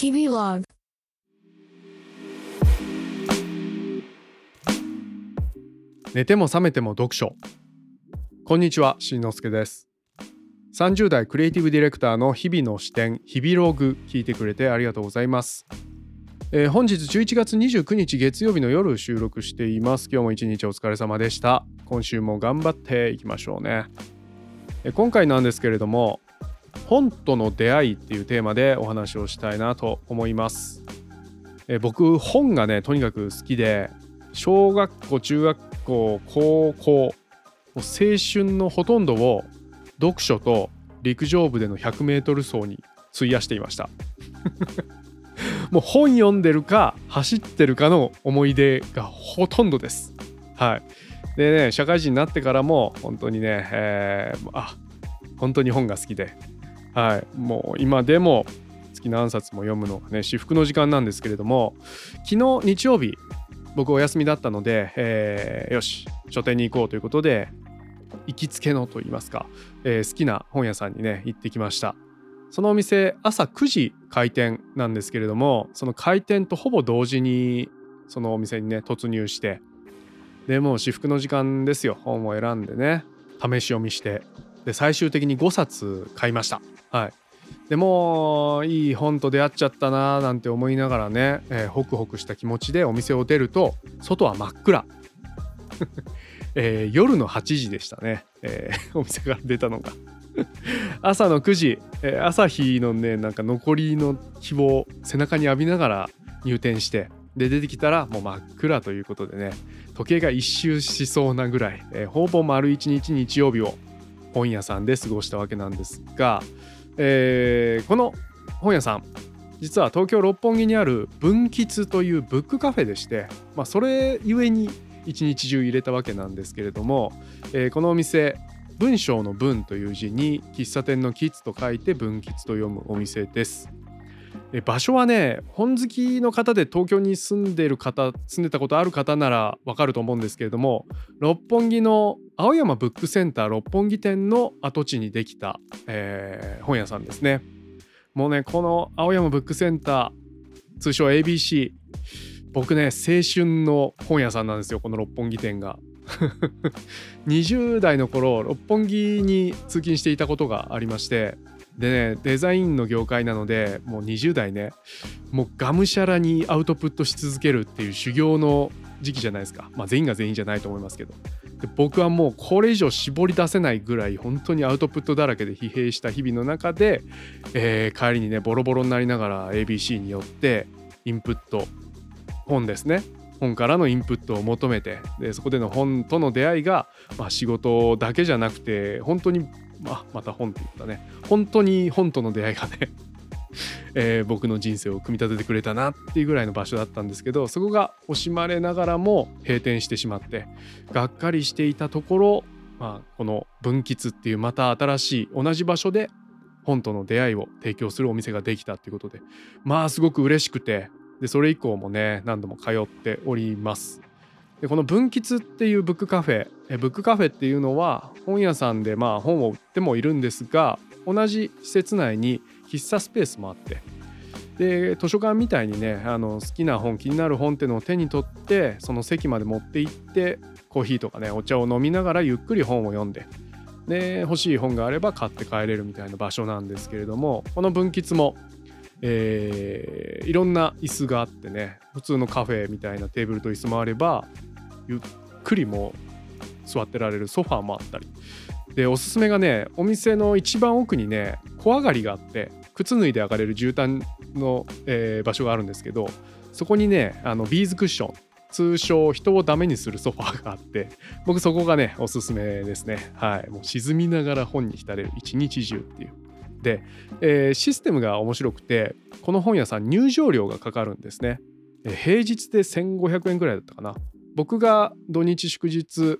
日々ログ寝ても覚めても読書。こんにちはしんのすけです。30代クリエイティブディレクターの日々の視点日々ログ聞いてくれてありがとうございます、えー本日11月29日月曜日の夜収録しています。今日も一日お疲れ様でした。今週も頑張っていきましょうね。え今回なんですけれども本との出会いっていうテーマでお話をしたいなと思います。え僕本がねとにかく好きで小学校中学校高校もう青春のほとんどを読書と陸上部での 100m 走に費やしていました。もう本読んでるか走ってるかの思い出がほとんどです。はい。でね社会人になってからも本当にね、えーあ本当に本が好きで。はい。もう今でも好きな何冊も読むのがね至福の時間なんですけれども昨日日曜日僕お休みだったので、えーよし書店に行こうということで行きつけのと言いますか、えー好きな本屋さんにね行ってきました。そのお店朝9時開店なんですけれどもその開店とほぼ同時にそのお店にね突入してでもう至福の時間ですよ。本を選んでね試し読みしてで最終的に5冊買いました。はい。でもういい本と出会っちゃったなーなんて思いながらね、えーホクホクした気持ちでお店を出ると外は真っ暗、えー夜の8時でしたね、えーお店から出たのが。朝の9時、え朝日のねなんか残りの日を背中に浴びながら入店してで出てきたらもう真っ暗ということでね時計が一周しそうなぐらい、えほぼ丸一日日曜日を本屋さんで過ごしたわけなんですが、えーこの本屋さん実は東京六本木にある文吉というブックカフェでして、まあ、それゆえに一日中入れたわけなんですけれども、えーこのお店文章の文という字に喫茶店のキッズと書いて文吉と読むお店です。え場所はね本好きの方で東京に住んでる方住んでたことある方ならわかると思うんですけれども六本木の青山ブックセンター六本木店の跡地にできた、えー本屋さんですね。もうねこの青山ブックセンター通称 ABC 僕ね青春の本屋さんなんですよこの六本木店が。20代の頃六本木に通勤していたことがありましてでねデザインの業界なのでもう20代ねもうがむしゃらにアウトプットし続けるっていう修行の時期じゃないですか。まあ全員が全員じゃないと思いますけど。で僕はもうこれ以上絞り出せないぐらい本当にアウトプットだらけで疲弊した日々の中で、えー帰りにねボロボロになりながら ABC によってインプット本ですね。本からのインプットを求めてでそこでの本との出会いが、まあ、仕事だけじゃなくて本当に、まあ、また本って言ったね本当に本との出会いがね えー僕の人生を組み立ててくれたなっていうぐらいの場所だったんですけどそこが惜しまれながらも閉店してしまってがっかりしていたところ、まあ、この文吉っていうまた新しい同じ場所で本との出会いを提供するお店ができたっていうことでまあすごく嬉しくてでそれ以降もね何度も通っております。でこの文吉っていうブックカフェえブックカフェっていうのは本屋さんでまあ本を売ってもいるんですが同じ施設内に喫茶スペースもあってで図書館みたいにねあの好きな本気になる本っていうのを手に取ってその席まで持って行ってコーヒーとかねお茶を飲みながらゆっくり本を読んでで欲しい本があれば買って帰れるみたいな場所なんですけれどもこの文吉も、えーいろんな椅子があってね普通のカフェみたいなテーブルと椅子もあればゆっくりも座ってられるソファーもあったり。でおすすめがねお店の一番奥にね小上がりがあって靴脱いで上がれる絨毯の、えー場所があるんですけどそこにねあのビーズクッション通称人をダメにするソファーがあって僕そこがねおすすめですね。はい。もう沈みながら本に浸れる一日中っていう。で、えーシステムが面白くてこの本屋さん入場料がかかるんですね平日で1500円ぐらいだったかな僕が土日祝日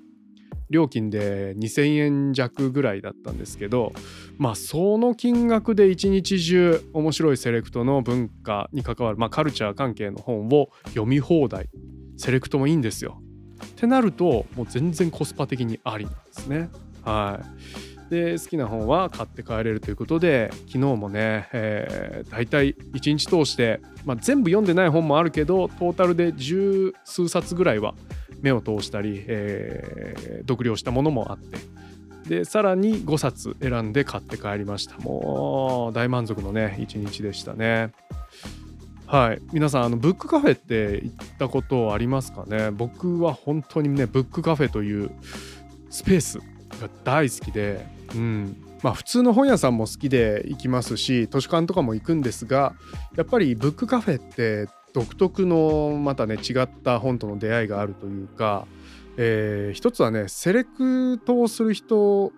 料金で2000円弱ぐらいだったんですけどまあその金額で一日中面白いセレクトの文化に関わる、まあ、カルチャー関係の本を読み放題セレクトもいいんですよ。ってなるともう全然コスパ的にありなんですね。はいで好きな本は買って帰れるということで昨日もね、えー、大体1日通して、まあ、全部読んでない本もあるけどトータルで十数冊ぐらいは目を通したり、えー、読了したものもあってでさらに5冊選んで買って帰りました。もう大満足のね一日でしたね。はい。皆さんあのブックカフェって行ったことありますかね？僕は本当にねブックカフェというスペースが大好きでうんまあ普通の本屋さんも好きで行きますし図書館とかも行くんですがやっぱりブックカフェって独特のまたね違った本との出会いがあるというかえー、一つはねセレクトをする人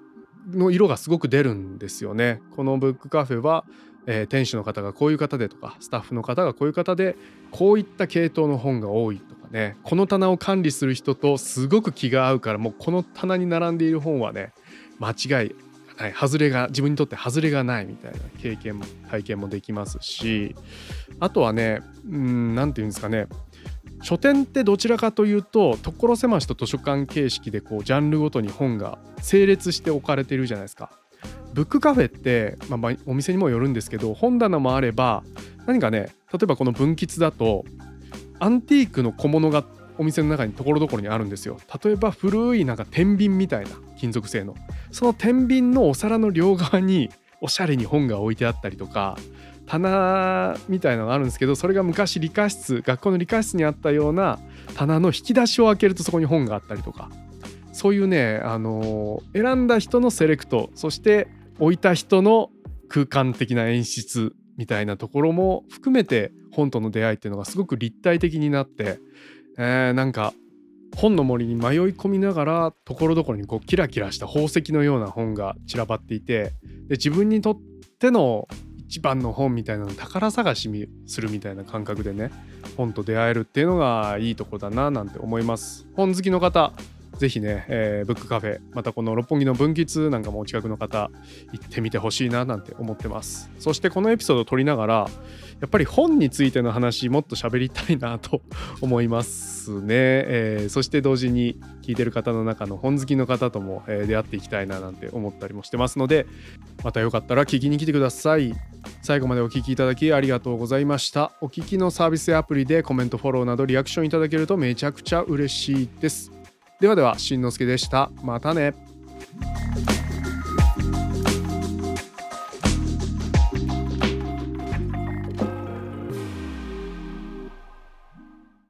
の色がすごく出るんですよね。このブックカフェは、えー、店主の方がこういう方でとかスタッフの方がこういう方でこういった系統の本が多いとかね。この棚を管理する人とすごく気が合うからもうこの棚に並んでいる本はね間違いがない。外れが自分にとって外れがないみたいな経験も体験もできますし。あとはね何て言うんですかね。書店ってどちらかというと所狭しと図書館形式でこうジャンルごとに本が整列して置かれてるじゃないですか。ブックカフェって、まあ、お店にもよるんですけど本棚もあれば何かね例えばこの分吉だとアンティークの小物がお店の中にところどころにあるんですよ。例えば古いなんか天秤みたいな金属製の。その天秤のお皿の両側におしゃれに本が置いてあったりとか棚みたいなのがあるんですけどそれが昔理科室学校の理科室にあったような棚の引き出しを開けるとそこに本があったりとか。そういうね、あの、選んだ人のセレクトそして置いた人の空間的な演出みたいなところも含めて本との出会いっていうのがすごく立体的になって、えー、なんか本の森に迷い込みながらところどころにこうキラキラした宝石のような本が散らばっていてで自分にとっての一番の本みたいなの宝探しするみたいな感覚でね本と出会えるっていうのがいいとこだななんて思います。本好きの方ぜひね、えー、ブックカフェまたこの六本木の分岐なんかもお近くの方行ってみてほしいななんて思ってます。そしてこのエピソードを撮りながらやっぱり本についての話もっと喋りたいなと思いますね、えー、そして同時に聞いてる方の中の本好きの方とも、えー、出会っていきたいななんて思ったりもしてますのでまたよかったら聞きに来てください。最後までお聴きいただきありがとうございました。お聞きのサービスやアプリでコメントフォローなどリアクションいただけるとめちゃくちゃ嬉しいです。ではではしんのすけでした。またね。